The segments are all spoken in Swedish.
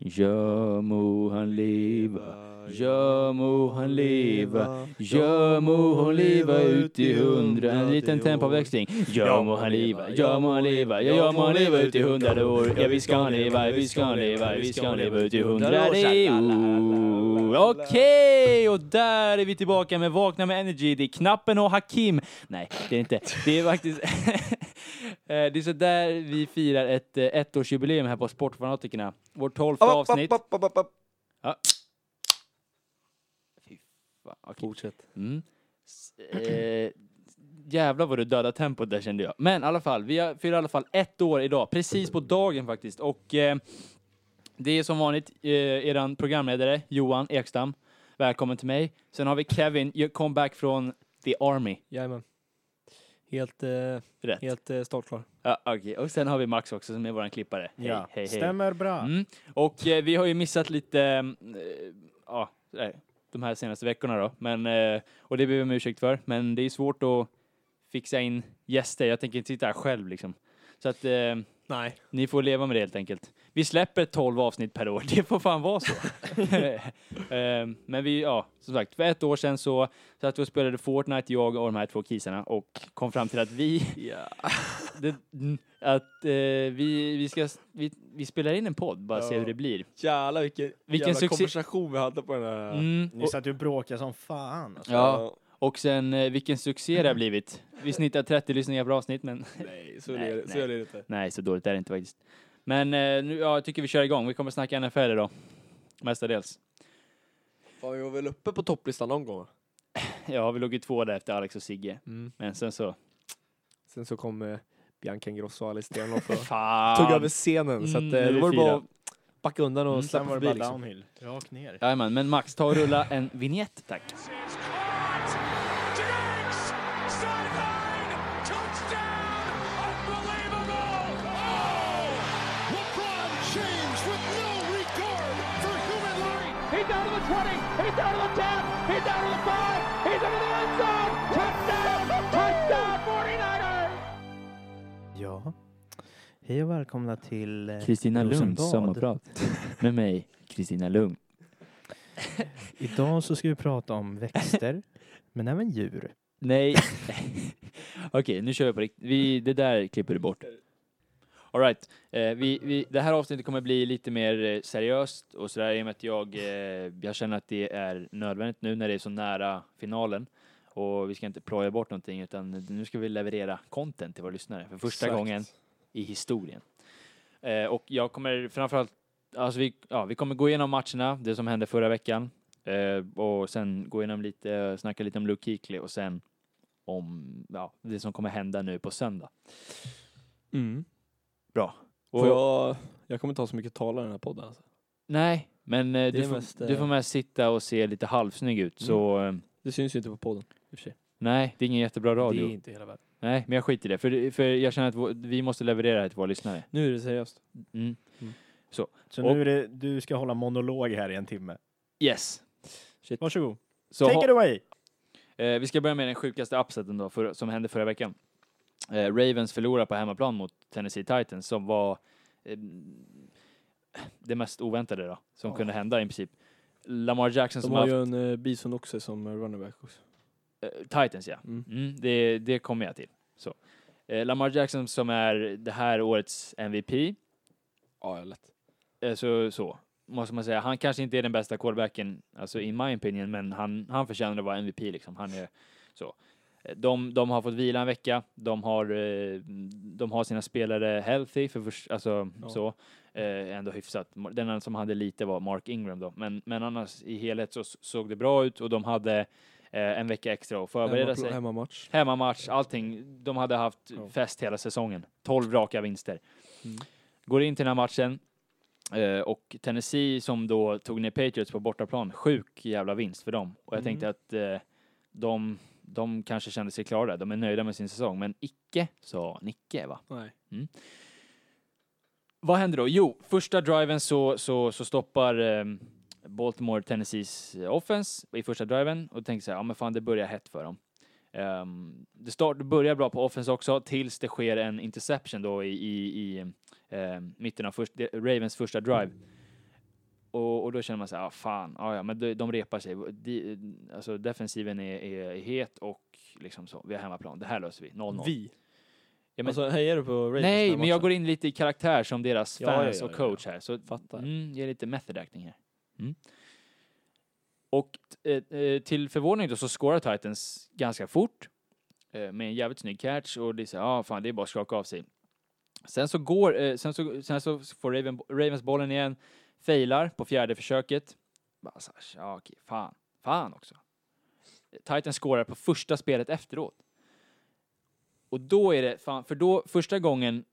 Ja må han leva, ja må han leva, ja må hon leva ut i hundra... En liten tempoväxling. Ja må han leva, ja må han leva, ja, ja må han leva ut i hundrade år. Ja visst ska han leva, visst ska han leva, visst ska han leva ut i hundrade år. Okej, och där är vi tillbaka med Vakna med Energy. Det är Knappen och Hakim. Nej, det är inte. Det är faktiskt... Eh, det är så där vi firar ett eh, ettårsjubileum här på Sportfanatikerna. Vårt tolfte avsnitt. Upp, upp, upp, upp. Ja. Fy fan, okej. Fortsätt. Mm. S- Eh, jävlar vad du dödade tempot där kände jag. Men i alla fall, vi har- firar i alla fall ett år idag, precis på dagen faktiskt. Och eh, det är som vanligt eh, eran programledare Johan Ekstam. Välkommen till mig. Sen har vi Kevin, you come back från the army. Jajamän. Helt, eh, Rätt. helt eh, startklar. Ja, okej. Och sen har vi Max också som är våran klippare. Hej, Ja, hej, hej. stämmer bra. Mm. Och eh, vi har ju missat lite, eh, ja, eh, de här senaste veckorna då. Men, eh, och det ber vi om ursäkt för. Men det är svårt att fixa in gäster. Jag tänker inte sitta här själv liksom. Så att eh, Nej. ni får leva med det helt enkelt. Vi släpper 12 avsnitt per år. Det får fan vara så. eh, men vi, ja, som sagt, för ett år sedan så satt vi och spelade Fortnite, jag och de här två kisarna och kom fram till att vi det, att eh, vi, vi ska, vi, vi spelar in en podd, bara se Ja. hur det blir. Jävlar vilken, Vilken jävla konversation vi hade på den här. Mm, Ni och, satt ju och bråkade som fan. Alltså. ja, och sen eh, vilken succé det har blivit. Vi snittar 30 lyssningar per avsnitt, men Nej, så Nej, är det, så nej. är det inte. nej, så dåligt är det inte faktiskt. Men eh, nu, ja, jag tycker vi kör igång. Vi kommer snacka NFL idag. Mestadels. Fan, vi var väl uppe på topplistan någon gång? va? Ja, vi låg ju två där efter Alex och Sigge. Mm. Men sen så... Sen så kom eh, Bianca Ingrosso och Alice Stenhoff och Fan! tog över scenen. så att, Mm, eh, nu är då vi var det bara fyra. att backa undan och Mm, Sen släppa var det förbi bara liksom. downhill. Rakt ner. Jajamän, men Max, ta och rulla en vignett, tack. Hej och välkomna till eh, Kristina Lunds sommarprat. Med mig, Kristina Lund. Idag så ska vi prata om växter, men även djur. Nej. Okej, nu kör vi på riktigt. Vi, det där klipper du bort. All right. Eh, vi, vi, det här avsnittet kommer bli lite mer eh, seriöst och sådär i och med att jag, eh, jag känner att det är nödvändigt nu när det är så nära finalen. Och vi ska inte ploja bort någonting utan nu ska vi leverera content till våra lyssnare för första Exakt. gången i historien. Eh, och jag kommer framförallt, alltså vi, ja, vi kommer gå igenom matcherna, det som hände förra veckan. Eh, och sen gå igenom lite, snacka lite om Luke Kuechly och sen om ja, det som kommer hända nu på söndag. Mm. Bra. Och, jag, jag kommer inte ha så mycket talare i den här podden. Alltså. Nej, men eh, du, är får, mest, du får eh, mest sitta och se lite halvsnygg ut. Så eh, Det syns ju inte på podden. I och för sig. Nej, det är ingen jättebra radio. Det är inte hela världen. Nej, men jag skiter i det. För, för jag känner att vår, vi måste leverera det här till våra lyssnare. Nu är det seriöst. Mm. Så Och- nu är det, du ska hålla monolog här i en timme. Yes. Shit. Varsågod. Så Take it away! Eh, vi ska börja med den sjukaste upseten då, för, som hände förra veckan. Eh, Ravens förlorar på hemmaplan mot Tennessee Titans som var eh, det mest oväntade då, som Ja. kunde hända i princip. Lamar Jackson De som har har ju haft, en eh, bison också som eh, running back också. Eh, Titans ja. Mm. Mm, det, det kommer jag till. Så. Eh, Lamar Jackson som är det här årets MVP, Ja, lätt. eh, så, så måste man säga. Han kanske inte är den bästa quarterbacken, alltså in my opinion, men han, han förtjänar att vara MVP liksom. Han är så. Eh, De, de har fått vila en vecka. De har, eh, de har sina spelare healthy, för först, alltså Ja. så. Eh, ändå hyfsat. Den enda som hade lite var Mark Ingram då. Men, men annars i helhet så såg det bra ut och de hade en vecka extra att förbereda Hemma- sig. Hemmamatch. Hemmamatch, allting. De hade haft Ja. fest hela säsongen. 12 raka vinster. Mm. Går in till den här matchen. Eh, och Tennessee som då tog ner Patriots på bortaplan, sjuk jävla vinst för dem. Och jag Mm. tänkte att eh, de, de kanske kände sig klara. De är nöjda med sin säsong. Men icke, sa Nicke va? Nej. Vad händer då? Jo, första driven så, så, så stoppar eh, Baltimore Tennessees eh, offense i första driven och tänkte så här, ja men fan det börjar hett för dem. Ehm, det, start, det börjar bra på offense också tills det sker en interception då i, i, i eh, mitten av först, Ravens första drive. och, och då känner man så här, ah, fan, ah, ja, men de, de repar sig. De, alltså defensiven är, är, är het och liksom så, vi har hemmaplan, det här löser vi, 0-0. Vi. Ja, men, Alltså hejar du på Ravens nej, men jag går in lite i karaktär som deras fans ja, ja, och coach här. Så Fattar. Mm, ge lite method acting här. Mm. Och eh, eh, till förvåning då så scorar Titans ganska fort eh, med en jävligt snygg catch och det är så ja ah, fan det är bara att skaka av sig. Sen så går, eh, sen så, sen så får Raven, Ravens bollen igen, failar på fjärde försöket. Bara så här, ja okej, fan, fan också. Titans scorar på första spelet efteråt. Och då är det, fan, för då, första gången,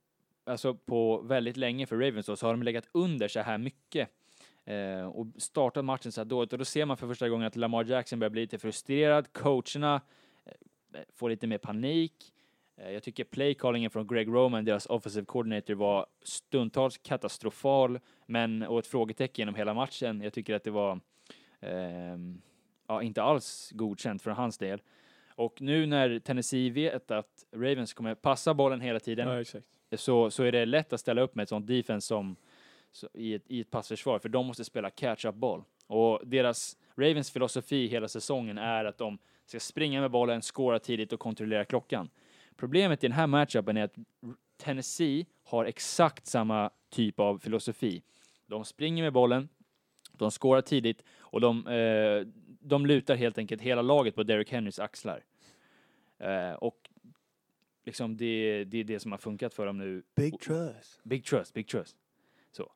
alltså på väldigt länge för Ravens då, så har de legat under så här mycket. Eh, och startat matchen så här dåligt. Och då ser man för första gången att Lamar Jackson börjar bli lite frustrerad. Coacherna eh, får lite mer panik. Eh, jag tycker playcallingen från Greg Roman, deras offensive coordinator, var stundtals katastrofal, men och ett frågetecken genom hela matchen. Jag tycker att det var ehm, ja, inte alls godkänt från hans del. Och nu när Tennessee vet att Ravens kommer passa bollen hela tiden Ja, så, så är det lätt att ställa upp med ett sånt defense som så, i, ett, i ett passförsvar, för de måste spela catch-up boll. Och deras, Ravens filosofi hela säsongen är att de ska springa med bollen, skåra tidigt och kontrollera klockan. Problemet i den här matchupen är att Tennessee har exakt samma typ av filosofi. De springer med bollen, de skårar tidigt och de, eh, de lutar helt enkelt hela laget på Derrick Henrys axlar. Eh, och liksom det, det är det som har funkat för dem nu Big trust. Big trust, big trust. Så.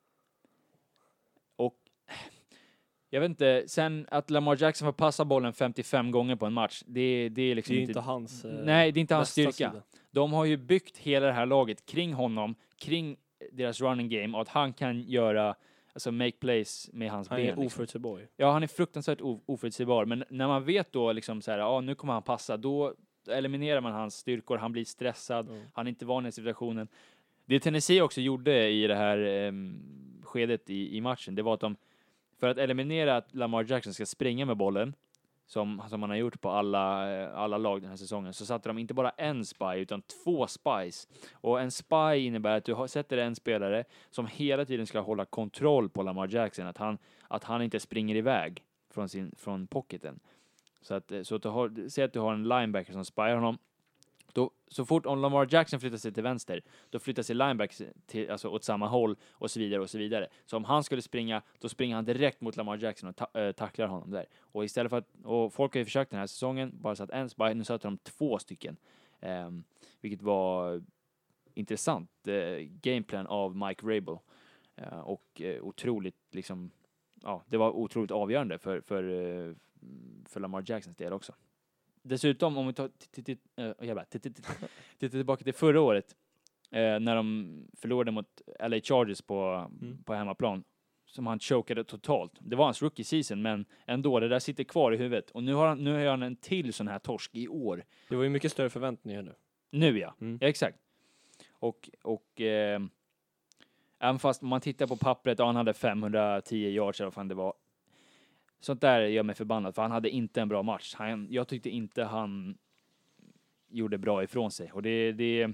Och jag vet inte, sen att Lamar Jackson får passa bollen 55 gånger på en match, det, det är Det liksom är ju inte... inte hans eh, nej, det är inte hans styrka. sida. De har ju byggt hela det här laget kring honom, kring deras running game och att han kan göra, alltså make plays med hans Han ben. är liksom. oförutsägbar. Ja, han är fruktansvärt oförutsägbar, men när man vet då liksom så här, ja nu kommer han passa, då eliminerar man hans styrkor, han blir stressad, Mm. han är inte van i situationen. Det Tennessee också gjorde i det här em, skedet i, i matchen, det var att de, för att eliminera att Lamar Jackson ska springa med bollen, som, som han har gjort på alla, eh, alla lag den här säsongen, så satte de inte bara en spy, utan två spies. Och en spy innebär att du sätter en spelare som hela tiden ska hålla kontroll på Lamar Jackson, att han, att han inte springer iväg från, sin, från pocketen. Så att, eh, så att du har, säg att du har en linebacker som spyar honom, då, så fort om Lamar Jackson flyttar sig till vänster, då flyttar sig linebacks till, alltså åt samma håll och så vidare och så vidare. Så om han skulle springa, då springer han direkt mot Lamar Jackson och ta, äh, tacklar honom där. Och istället för att, och folk har ju försökt den här säsongen, bara satt en spy, nu satte de två stycken. Um, vilket var intressant uh, gameplan av Mike Rabel. Uh, eh, och uh, otroligt liksom, ja, det var otroligt avgörande för, för, för Lamar Jacksons del också. Dessutom, om vi tar, eh, tittar tillbaka till förra året, eh, när de förlorade mot LA Chargers på, Mm. på hemmaplan, som han chokade totalt. Det var hans rookie season, men ändå, det där sitter kvar i huvudet. Och nu har han, nu har han en till sån här torsk i år. Det var ju mycket större förväntningar nu. Nu ja, Mm. ja exakt. Och, och eh, även fast man tittar på pappret och han hade 510 yards eller vad fan det var. Sånt där gör mig förbannad, för han hade inte en bra match. Han, jag tyckte inte han gjorde bra ifrån sig. Och det, det,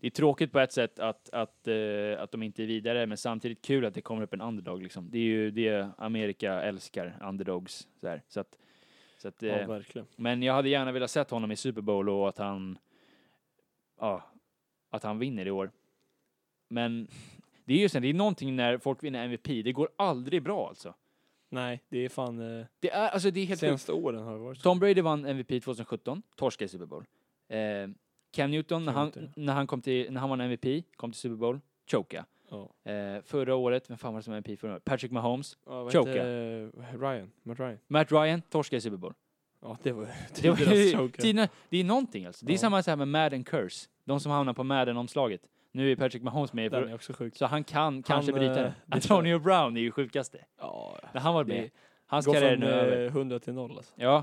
det är tråkigt på ett sätt att, att, eh, att de inte är vidare, men samtidigt kul att det kommer upp en underdog. Liksom. Det är ju det Amerika älskar, underdogs. Så, här. så att, så att, Ja, eh, verkligen. men jag hade gärna velat sett honom i Super Bowl och att han, ja, att han vinner i år. Men det är ju så, det är någonting när folk vinner MVP, det går aldrig bra alltså. Nej, det är fan... Eh, Det är, alltså det är helt sjukt. senaste åren har det varit så. Tom Brady vann MVP 2017, torskade i Super Bowl. Eh, Cam Newton, när han, Newton. när, han kom till, när han vann MVP, kom till Super Bowl, choka. Ja. Eh, förra året, vem fan var det som var MVP förra året? Patrick Mahomes. Ja, vad Choka. hette, eh, Ryan, Matt Ryan. Matt Ryan, torskade i Super Bowl. Ja, det var Det, var, tidernas choker. tiderna, det är någonting alltså. Det är Ja. samma så här med Madden Curse. De som hamnar på Madden-omslaget. Nu är Patrick Mahomes med, Den för, är också sjuk. så han kan kanske bryta eh, det Antonio Brown är ju sjukaste. Ja, han var det med. Hans går karriär är från nu över. eh, 100 till 0 alltså. Ja.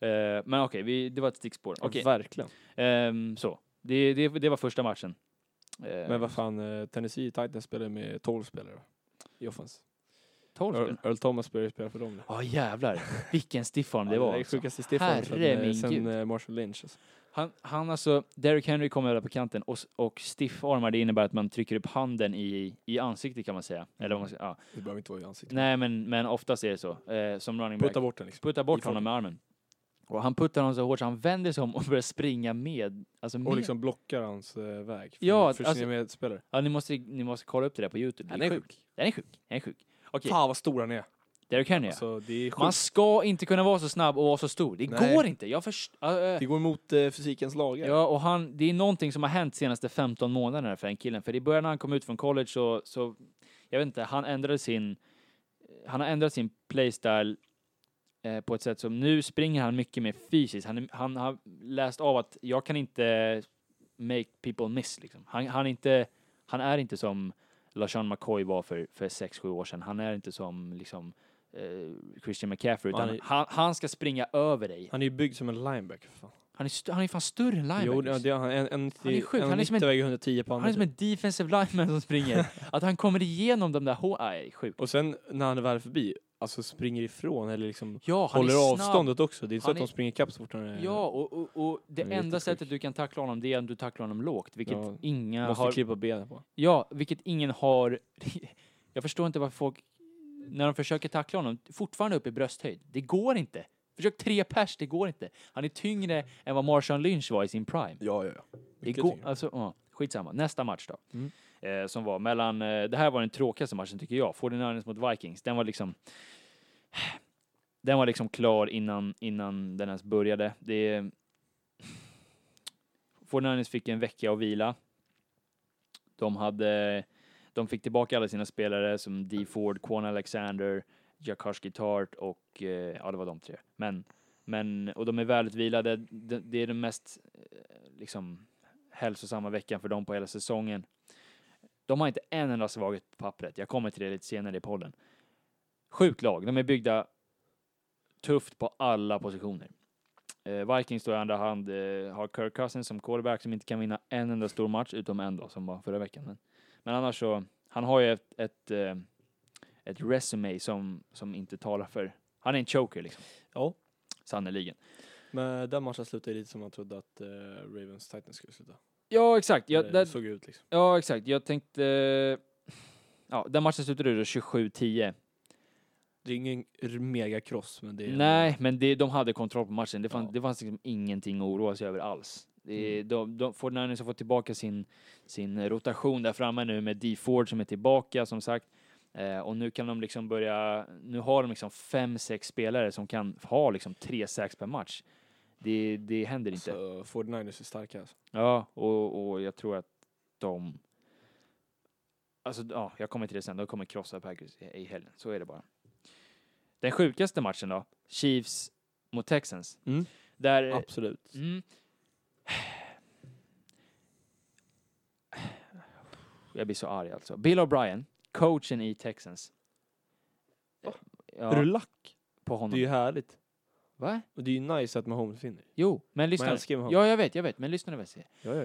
Eh, men okej, vi- det var ett stickspår. Okej, Verkligen. ehm, så. Det, det, det var första matchen. Eh, Men vad fan, eh, Tennessee Titans spelar med 12 spelare i offens. 12 Earl, spel. Earl Thomas började spela för dem. nu. Ja jävlar, vilken stiffarm det Ja, var. är Alltså. sjukaste Stefan Herre sen, min sen gud. eh, Marshall Lynch. Alltså. Han, han alltså, Derrick Henry kommer över på kanten och, och stiffarmar det innebär att man trycker upp handen i, i ansiktet kan man säga. Eller vad man ska, ja. Det behöver inte vara i ansiktet. Nej men, men oftast är det så. Eh, som running back. Putta bort den liksom. Puttar bort honom med armen. Och han puttar honom så hårt så han vänder sig om och börjar springa med. Alltså med. Och liksom blockar hans eh, väg för, Ja, för alltså- sina medspelare. Ja, ni måste, ni måste kolla upp det där på Youtube. Han Det är sjukt. Den är sjuk. Den är sjuk. Okej, Fan vad stor han är. Derrick Henry. Alltså. Man ska inte kunna vara så snabb och vara så stor. Det Nej. går inte. Jag först... äh, äh. Det går emot eh, fysikens lagar. Ja, och han, det är någonting som har hänt senaste 15 månaderna för den killen. För i början när han kom ut från college så, så jag vet inte, han ändrade sin, han har ändrat sin playstyle eh, på ett sätt som nu springer han mycket mer fysiskt. Han, han har läst av att jag kan inte make people miss liksom. Han, han, inte, han är inte som LaShawn McCoy var för, för 6-7 år sedan. Han är inte som liksom Christian McCaffrey, utan Han är- han, han ska springa över dig. Han är ju byggd som en linebacker fan. Han är, han är fan större än linebackers. Jo, det, det, han, en, en, Han är sjuk. Han är som en- väger 110 på Han är som en defensive lineman som springer. att han kommer igenom de där hå... Nej, sjukt. Och sen när han är väl förbi, alltså springer ifrån eller liksom Ja, håller avståndet också. Det är inte så att de springer ikapp så fort han är... Ja, och, och, och det enda jättesjuk. sättet du kan tackla honom det är om du tacklar honom lågt, vilket Ja, inga Måste har... klippa benen på. Ja, vilket ingen har... Jag förstår inte varför folk, när de försöker tackla honom, fortfarande upp i brösthöjd. Det går inte. Försök tre pers, det går inte. Han är tyngre än vad Marshawn Lynch var i sin prime. Ja, ja, ja. Det Mycket går, tyngre. alltså, ja, skitsamma. Nästa match då. Mm. Eh, som var mellan, eh, det här var den tråkigaste matchen tycker jag, 49ers mot Vikings. Den var liksom, den var liksom klar innan, innan den ens började. Det, 49ers fick en vecka att vila. De hade, de fick tillbaka alla sina spelare som D. Ford, Quan Alexander, Jakarski Tart och, eh, ja det var de tre. Men, men, och de är välutvilade. Det, det är den mest, eh, liksom, hälsosamma veckan för dem på hela säsongen. De har inte en enda svaghet på pappret. Jag kommer till det lite senare i podden. Sjukt lag. De är byggda tufft på alla positioner. Eh, Vikings då i andra hand eh, har Kirk Cousins som quarterback som inte kan vinna en enda stor match, utom en då som var förra veckan. Men, men annars så, han har ju ett, ett, eh, ett resume som, som inte talar för, han är en choker liksom. Ja. Sannerligen. Men den matchen slutade lite som man trodde att eh, Ravens Titans skulle sluta. Ja, exakt. Ja, det såg ut liksom. Ja, exakt. Jag tänkte... Ja, den matchen slutade då 27-10. Det är ingen megakross, men det är... Nej, men det, de hade kontroll på matchen. Det, fann, Ja. det fanns liksom ingenting att oroa sig över alls. Är- Mm. de, de, 49ers har fått tillbaka sin, sin rotation där framme nu med D. Ford som är tillbaka som sagt. Eh, och nu kan de liksom börja, nu har de liksom fem, sex spelare som kan ha liksom tre sax per match. Det, det händer inte. Så 49ers är starka alltså. Ja, och, och jag tror att de... Alltså, ja, jag kommer till det sen. De kommer krossa Packers i, i helgen. Så är det bara. Den sjukaste matchen då? Chiefs mot Texans. Mm. Där... Absolut. Mm, jag blir så arg alltså. Bill O'Brien, coachen i Texans. Va? Ja, Är du lack? på Det honom. är ju härligt. Va? Och det är ju nice att Mahomes vinner. Jo, men lyssna. Man älskar Mahomes. Ja, jag vet, jag vet. Men lyssna nu vad jag säger. Ja, ja,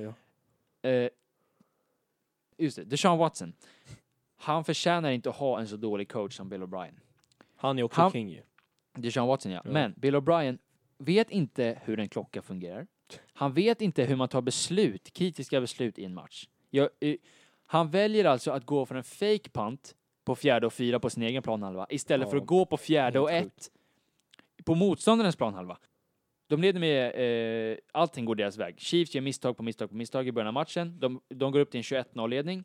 ja. Eh, just det, Deshaun Watson. Han förtjänar inte att ha en så dålig coach som Bill O'Brien. Han är också Han- king ju. Deshaun Watson ja. Ja. Men Bill O'Brien vet inte hur en klocka fungerar. Han vet inte hur man tar beslut, kritiska beslut i en match. Jag, eh, han väljer alltså att gå för en fake punt på fjärde och fyra på sin egen planhalva istället Ja, för att gå på fjärde och ett på motståndarens planhalva. De leder med, eh, allting går deras väg. Chiefs gör misstag på misstag på misstag i början av matchen. De, de går upp till en 21-0-ledning.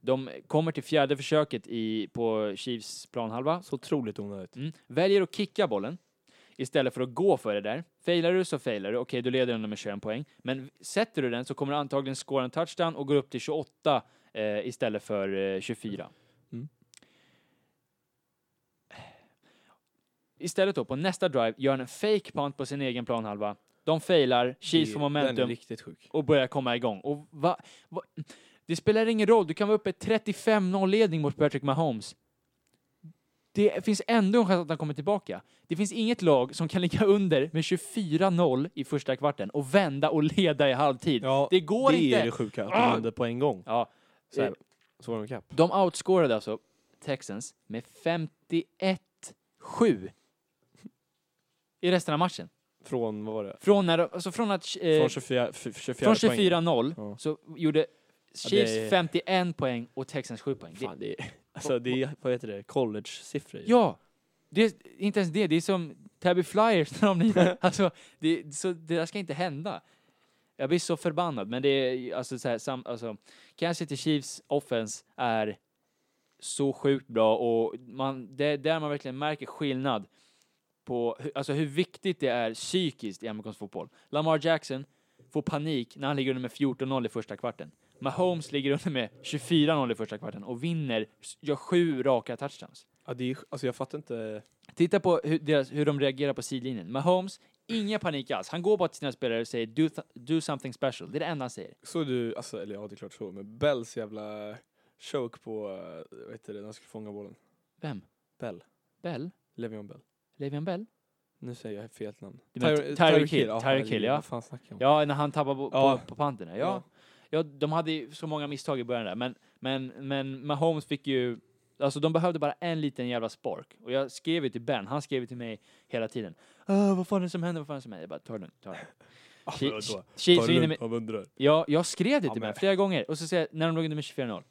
De kommer till fjärde försöket i, på Chiefs planhalva. Så otroligt onödigt. Mm. Väljer att kicka bollen istället för att gå för det där. Failar du så failar du. Okej, då leder du med 21 poäng. Men sätter du den så kommer du antagligen scora en touchdown och går upp till 28 eh, istället för eh, 24. Mm. Istället då, på nästa drive, gör han en fake punt på sin egen planhalva. De failar, Chiefs Det- får momentum och börjar komma igång. Och va, va, det spelar ingen roll, du kan vara uppe 35-0-ledning mot Patrick Mahomes. Det finns ändå en chans att han kommer tillbaka. Det finns inget lag som kan ligga under med 24-0 i första kvarten och vända och leda i halvtid. Ja, det går det inte. är det sjuka, att de Ah! vänder på en gång. Ja, Så, här, Eh, så var de outscorade alltså Texans med 51-7 i resten av matchen. Från, vad var det? Från, när, de- alltså från att eh, Från 24, f- 24 från poäng. 24-0 Ja. så gjorde Chiefs det är- 51 poäng och Texans 7 poäng. Det, Fan, det är, alltså det är, vad heter det, college-siffror. ju. ja, det är inte ens det. Det är som Tabby Flyers när de lirar. alltså, det, så, det där ska inte hända. Jag blir så förbannad, men det är alltså så här, sam, alltså, Kansas City Chiefs offense är så sjukt bra och man, det är där man verkligen märker skillnad på alltså hur viktigt det är psykiskt i amerikansk fotboll. Lamar Jackson får panik när han ligger under med 14-0 i första kvarten. Mahomes ligger under med 24-0 i första kvarten och vinner, gör sju raka touchdowns. Ja, det är, alltså jag fattar inte. Titta på hur, deras, hur de reagerar på sidlinjen. Mahomes, ingen panik alls. Han går bara till sina spelare och säger do, do something special. Det är det enda han säger. Såg du, alltså, eller ja det är klart så, men Bells jävla choke på, eh, vad heter det, när han skulle fånga bollen. Vem? Bell. Bell? Le'Veon Bell. Le'Veon Bell? Nu säger jag fel namn. Tyre- Tyreek Hill, Ja, Tyreek Hill, ja. Vad fan? Ja, när han tappar på, Ja. på, på panterna. Ja. ja, de hade ju så många misstag i början där, men, men, men Mahomes fick ju, alltså de behövde bara en liten jävla spark. Och jag skrev ju till Ben, han skrev ju till mig hela tiden. "Åh, vad fan är det som händer, vad fan är det som händer? Jag bara, ta det lugnt, ta det lugnt. Ta det lugnt, han undrar. ja, jag skrev det till Ben flera gånger, och så säger jag, när de låg under med 24-0.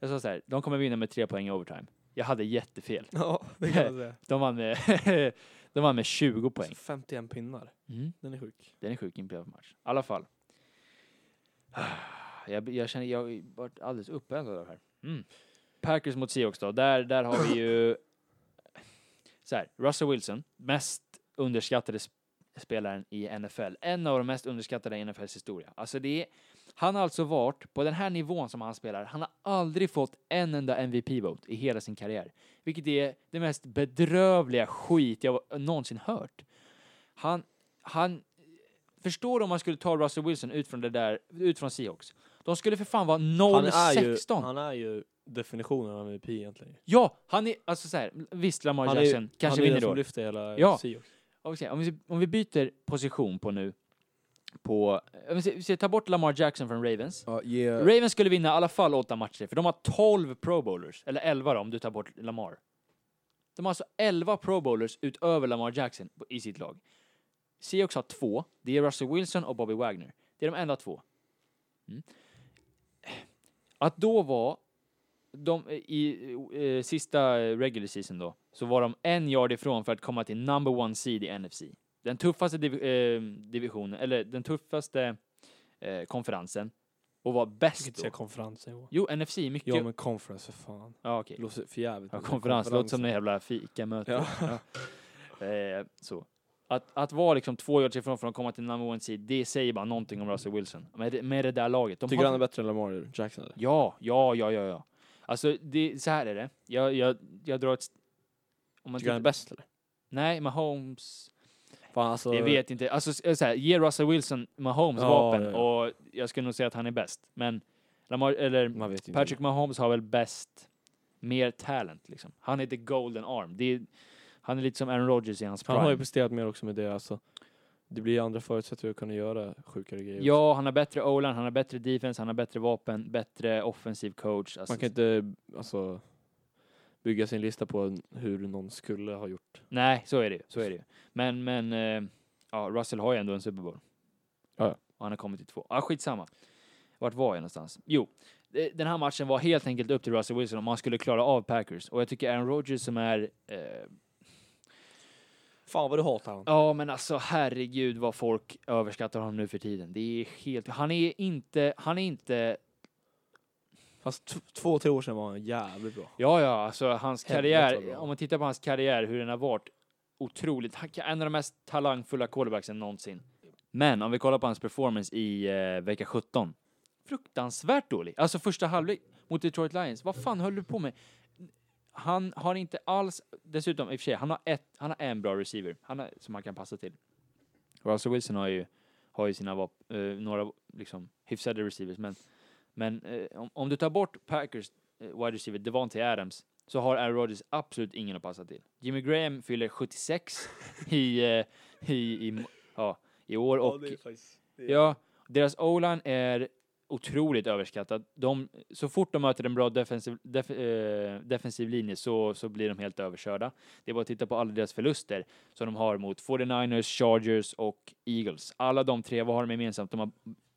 Jag sa så här, de kommer vinna med tre poäng i overtime. Jag hade jättefel. Ja, det kan man säga. De vann med, de vann med 20 poäng. Alltså, 51 pinnar. Mm. Den är sjuk. Den är sjuk i en playoff-match. I alla fall. Jag, jag känner, jag har varit alldeles uppeldad av det här. Mm. Packers mot Seahawks då. Där, där har vi ju så här, Russell Wilson, mest underskattade sp- spelaren i NFL. En av de mest underskattade i NFLs historia. Alltså det är, han har alltså varit, på den här nivån som han spelar, han har aldrig fått en enda MVP-vote i hela sin karriär. Vilket är det mest bedrövliga skit jag någonsin hört. Han, han, förstår du om man skulle ta Russell Wilson ut från det där, ut från Seahawks? De skulle för fan vara Han är, ju, 0-16. han är ju definitionen av MVP egentligen. Ja, han är, alltså såhär, visst Lamar Han är, Jackson kanske han är vinner den som då. lyfter hela Ja. Seahawks. Om vi, om, vi, om vi byter position på nu, på, om vi, vi säger, ta bort Lamar Jackson från Ravens. Ja, ge... Ravens skulle vinna i alla fall åtta matcher, för de har 12 pro bowlers, eller 11 då, om du tar bort Lamar. De har alltså 11 pro bowlers utöver Lamar Jackson i sitt lag. Seahawks har två, det är Russell Wilson och Bobby Wagner. Det är de enda två. Mm. Att då vara, de, i eh, sista regular season då, så var de en yard ifrån för att komma till number one seed i NFC. Den tuffaste div, eh, divisionen, eller den tuffaste eh, konferensen och var bäst inte säga då. konferens. Jo, Jo, NFC, mycket. ja men conference för fan. ja, okej. Det låter för jävligt. Ja, konferens, låter som konferensen. en jävla fikamöte. Ja. Ja. Eh, så. Att, att vara liksom två yards ifrån från att komma till number one seed, det säger bara någonting om Russell Wilson. Med, med det där laget. De Tycker har- han är bättre än Lamar Jackson eller? Ja, ja, ja, ja, ja. Alltså, det, så här är det. Jag, jag, jag drar ett... Om man Tycker han är bäst eller? Nej, Mahomes... Fan, alltså, Jag vet inte. Alltså, så här, ge Russell Wilson Mahomes Ja, vapen ja, och jag skulle nog säga att han är bäst. Men Lamar, eller Man vet inte. Patrick Mahomes har väl bäst, mer talent liksom. Han är the golden arm. Det är, han är lite som Aaron Rodgers i hans Han har ju prime. presterat mer också med det alltså. Det blir andra förutsättningar att kunna göra sjukare grejer. Ja, han har bättre o han har bättre defense, han har bättre vapen, bättre offensiv coach. Alltså, Man kan inte alltså, bygga sin lista på hur någon skulle ha gjort. Nej, så är det ju. Så är det ju. Men, men eh, ja, Russell har ju ändå en Super Bowl. Ja. Och han har kommit till två. Ja, skitsamma. Vart var jag någonstans? Jo, den här matchen var helt enkelt upp till Russell Wilson om han skulle klara av Packers. Och jag tycker Aaron Rodgers som är... Eh, Fan vad du hatar honom. ja, men alltså herregud vad folk överskattar honom nu för tiden. Det är helt... Han är inte... Han är inte... Fast två, tre år sedan var han jävligt bra. Ja, ja, alltså hans karriär, om man tittar på hans karriär, hur den har varit, otroligt. Han- En av de mest talangfulla quarterbacksen någonsin. Men om vi kollar på hans performance i eh, vecka 17. Fruktansvärt dålig. Alltså första halvlek mot Detroit Lions. Vad fan höll du på med? Han har inte alls, dessutom i och för sig, han har, ett, han har en bra receiver han har, som han kan passa till. Russell Wilson har ju, har ju sina vap, eh, några liksom hyfsade receivers, men, men eh, om, om du tar bort Packers eh, wide receiver Devontae Adams så har Aaron Rodgers absolut ingen att passa till. Jimmy Graham fyller 76 i, eh, i, i, ja, i år och ja, deras O-line är otroligt överskattad. De, så fort de möter en bra defensiv, def, eh, defensiv linje så, så blir de helt överkörda. Det är bara att titta på alla deras förluster som de har mot 49ers, Chargers och Eagles. Alla de tre, vad har de gemensamt? De har,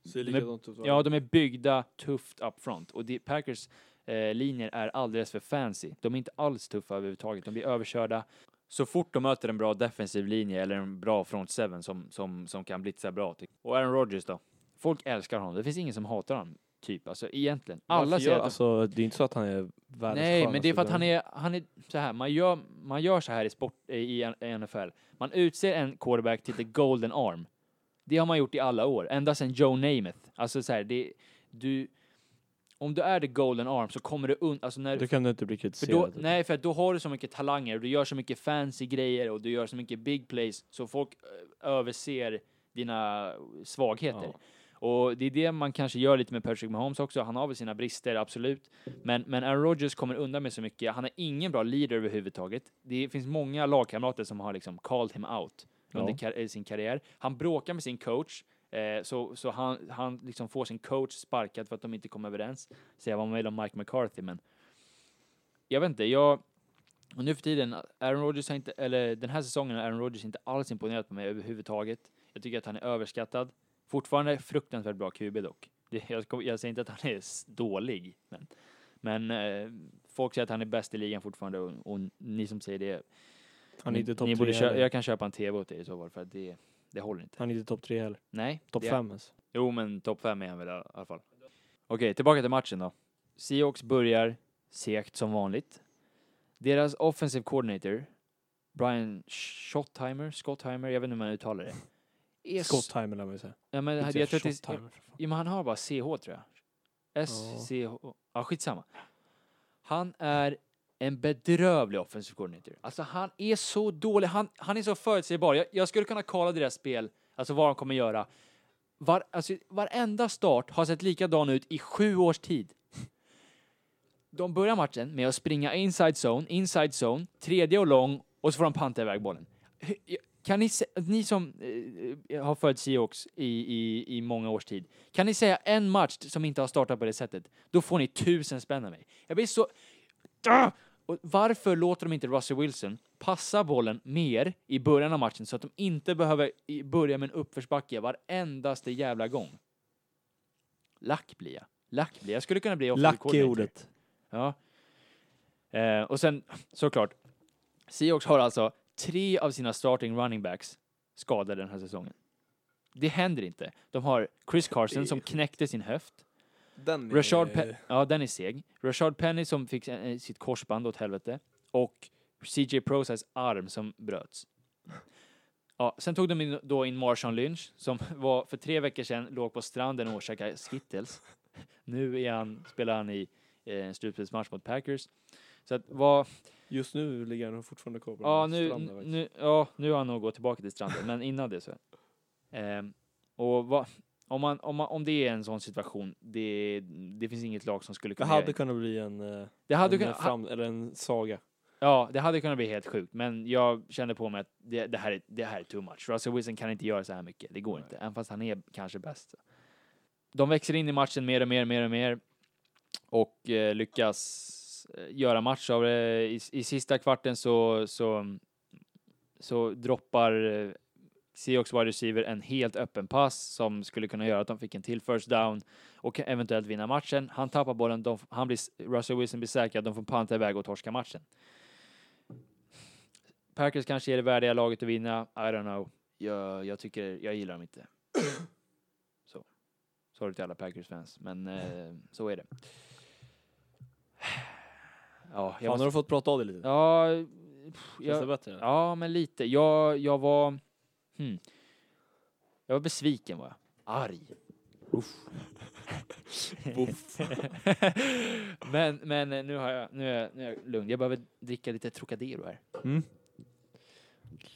Ser ut. va? ja, de är byggda tufft up front och det, Packers eh, linjer är alldeles för fancy. De är inte alls tuffa överhuvudtaget. De blir överkörda. Så fort de möter en bra defensiv linje eller en bra front seven som, som, som kan blitza bra. typ. Och Aaron Rodgers då? Folk älskar honom. Det finns ingen som hatar honom. Typ, alltså egentligen. Alla Varför säger gör- att alltså, det är inte så att han är världens Nej, men det är för att han är, han är så här, man gör, man gör så här i sport, i NFL. Man utser en quarterback till the golden arm. Det har man gjort i alla år, ända sedan Joe Namath. Alltså så här, det, du, om du är the golden arm så kommer du un, alltså när, Då kan du inte bli kritiserad. då, typ. nej, för då har du så mycket talanger, och du gör så mycket fancy grejer och du gör så mycket big plays så folk överser dina svagheter. Ja. Och det är det man kanske gör lite med Patrick Mahomes också. Han har väl sina brister, absolut. Men, men Aaron Rodgers kommer undan med så mycket. Han är ingen bra leader överhuvudtaget. Det finns många lagkamrater som har liksom called him out under Ja. kar- eh, sin karriär. Han bråkar med sin coach, eh, så, så han, han liksom får sin coach sparkad för att de inte kom överens. Säga vad man vill om Mike McCarthy, men jag vet inte, jag... Och nu för tiden, Aaron Rodgers har inte, eller den här säsongen har Aaron Rodgers inte alls imponerat på mig överhuvudtaget. Jag tycker att han är överskattad. Fortfarande fruktansvärt bra QB dock. Det, jag, jag säger inte att han är dålig, men, men eh, folk säger att han är bäst i ligan fortfarande och, och ni som säger det, Han är inte topp tre borde kö- heller. Jag kan köpa en TV åt er i så fall, för att det, det håller inte. Han är inte topp tre heller. Nej. Topp fem ens. Jo, men topp fem är han väl i alla fall. Okej, tillbaka till matchen då. Seahawks börjar segt som vanligt. Deras offensive coordinator, Brian Schottheimer, Scottheimer, jag vet inte hur man uttalar det. Är s- Scott-timer lär man ju säga. Ja, men Inte jag tror att det, ja, men han har bara CH tror jag. S-C-H. Ja, skitsamma. Han är en bedrövlig offensive coordinator. Alltså han är så dålig, han, han är så förutsägbar. Jag, jag skulle kunna kolla deras spel, alltså vad de kommer göra. Var, alltså, varenda start har sett likadan ut i sju års tid. De börjar matchen med att springa inside zone, inside zone, tredje och lång och så får de panta iväg bollen. Kan ni, ni som eh, har följt Seahawks i, i, i många års tid, kan ni säga en match som inte har startat på det sättet? Då får ni tusen spänn av mig. Jag blir så... Ah! Och varför låter de inte Russell Wilson passa bollen mer i början av matchen så att de inte behöver börja med en uppförsbacke varendaste jävla gång? Lack blir jag. Lack blir jag. Jag skulle kunna bli Lack är ordet. Ja. Eh, och sen såklart, Seahawks har alltså tre av sina starting running backs skadade den här säsongen. Det händer inte. De har Chris Carson som knäckte sin höft. Den Rashard Pe- ja, den är seg. Rashard Penny som fick eh, sitt korsband åt helvete. Och CJ Prosas arm som bröts. Ja, sen tog de in, då in Marshawn Lynch som var för tre veckor sedan låg på stranden och käkade Skittles. Nu är han, spelar han i eh, en slutspelsmatch mot Packers. Så att vad, Just nu ligger han fortfarande kvar på ja den här nu, stranden faktiskt. nu, ja nu har han nog gått tillbaka till stranden, men innan det så. Ehm, och vad, om, man, om, man, om det är en sån situation, det, det finns inget lag som skulle Det kunna hade göra- kunnat bli en, eh, det hade en, kunnat, fram, eller en saga. Ja, det hade kunnat bli helt sjukt, men jag kände på mig att det, det, här, är, det här är too much. Russell Wilson kan inte göra så här mycket, det går inte, även fast han är kanske bäst. De växer in i matchen mer och mer, mer och mer och eh, lyckas eh, göra match av det. I, I sista kvarten så, så, så droppar eh, Seahawks wide receiver en helt öppen pass som skulle kunna göra att de fick en till first down och eventuellt vinna matchen. Han tappar bollen, de, han blir, Russell Wilson blir säkrad, de får panta iväg och torska matchen. Packers kanske är det värdiga laget att vinna, I don't know. Jag, jag tycker, jag gillar dem inte. Så. Sorry till alla Packers-fans, men eh, så är det. Ja, jag Fan, har måste, du fått prata av dig lite? ja, pff, Känns jag, det bättre? Ja, men lite. Jag, jag var... Hmm. Jag var besviken var jag. Arg. Uff. men, men eh, nu, har jag, nu, är jag, nu är jag lugn. Jag behöver dricka lite Trocadero här. Mm.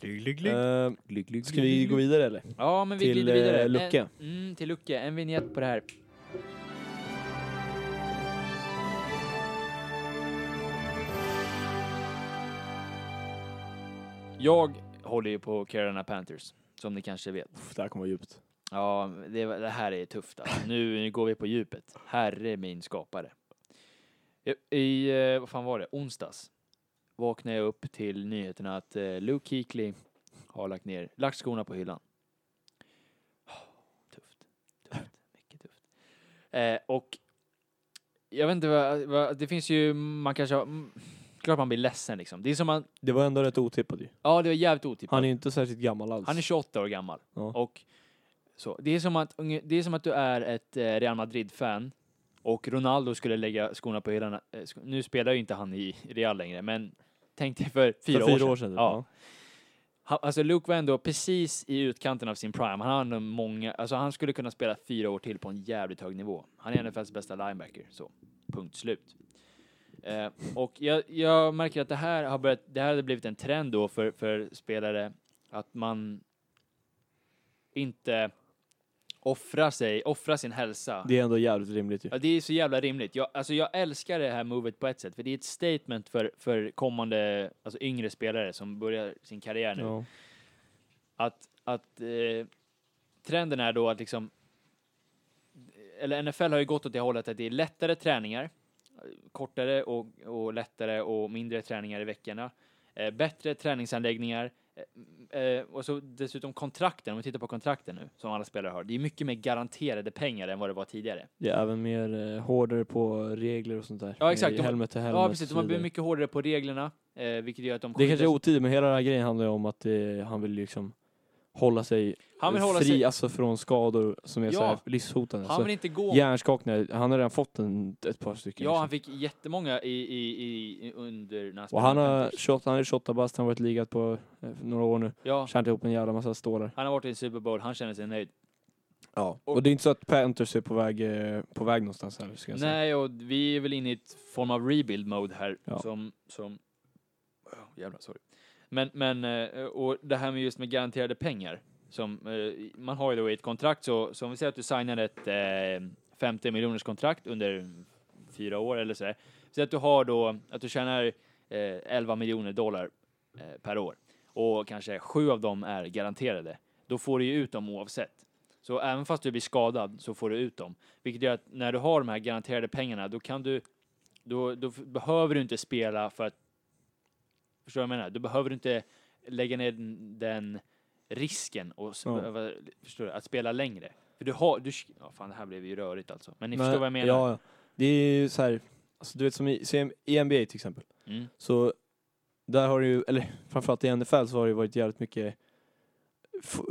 Eh, ska vi gå vidare eller? Ja, men vi Till, glider vidare. eh, Lucke. En, mm, till Lucke. En vignett på det här. Jag håller ju på Carolina Panthers, som ni kanske vet. Uff, det här kommer vara djupt. Ja, det, det här är tufft alltså. Nu går vi på djupet. Herre min skapare. I, i eh, vad fan var det, onsdags vaknade jag upp till nyheterna att eh, Luke Kuechly har lagt ner, lagt skorna på hyllan. Tufft, tufft, mycket tufft. Eh, och jag vet inte vad, vad, det finns ju, man kanske, har- mm, klart man blir ledsen liksom. Det är som man, Det var ändå rätt otippat ju. ja det var jävligt otippat. Han är inte särskilt gammal alls. Han är 28 år gammal. Ja. Och så, det, är som att, det är som att du är ett eh, Real Madrid-fan och Ronaldo skulle lägga skorna på hyllan. Eh, Nu spelar ju inte han i Real längre, men tänk dig för fyra, För fyra år år sedan. sedan. Ja. Han, alltså Luke var ändå precis i utkanten av sin prime. Han ändå många, alltså han skulle kunna spela fyra år till på en jävligt hög nivå. Han är NFLs bästa linebacker, så. Punkt slut. Eh, och jag, jag märker att det här har börjat, det här har blivit en trend då för, för spelare att man inte offrar sig, offrar sin hälsa. Det är ändå jävligt rimligt ju. Ja, det är så jävla rimligt. Jag, alltså jag älskar det här movet på ett sätt, för det är ett statement för, för kommande, alltså yngre spelare som börjar sin karriär nu. Ja. Att, att eh, trenden är då att liksom, eller NFL har ju gått åt det hållet att det är lättare träningar, kortare och, och lättare och mindre träningar i veckorna, eh, bättre träningsanläggningar, eh, eh, och så dessutom kontrakten, om vi tittar på kontrakten nu, som alla spelare har, det är mycket mer garanterade pengar än vad det var tidigare. Det är även mer eh, hårdare på regler och sånt där. Ja, exakt. De- helmet till helmet. Ja, precis. De har blivit mycket hårdare på reglerna, eh, vilket gör att de Det kanske är otidigt, men hela den här grejen handlar ju om att eh, han vill liksom hålla sig Han vill hålla fri sig... alltså från skador som är Ja. så här livshotande. Han vill inte gå... Hjärnskakningar, han har redan fått en, ett par stycken. Ja, liksom. han fick jättemånga i, i, i, under när och han har Panthers. 28, han är 28 bast, han har varit ligat på eh, några år nu. Ja, Tjänat ihop en jävla massa stålar. han har varit i en Super Bowl, han känner sig nöjd. Ja. Och- Och, det är inte så att Panthers är på väg, eh, på väg någonstans heller, ska jag säga. Nej, och vi är väl inne i ett form av rebuild mode här Ja. som, som... Oh, jävlar, sorry. Men, men, eh, och det här med just med garanterade pengar. Som, eh, man har ju då i ett kontrakt så, så om vi säger att du signar ett eh, 50 miljoners kontrakt under fyra år eller så. Så att du har då, att du tjänar eh, 11 miljoner dollar eh, per år. Och kanske sju av dem är garanterade. Då får du ju ut dem oavsett. Så även fast du blir skadad så får du ut dem. Vilket gör att när du har de här garanterade pengarna, då kan du, då, då behöver du inte spela för att, förstår du vad jag menar? Du behöver inte lägga ner den, den risken och Ja. behöva, förstår du, att spela längre. För du har, du, ja fan det här blev ju rörigt alltså. Men ni Men- förstår vad jag menar? Ja, ja. Det är ju så här, alltså du vet som i, i NBA till exempel. Mm. Så där har det ju, eller framförallt i NFL så har det ju varit jävligt mycket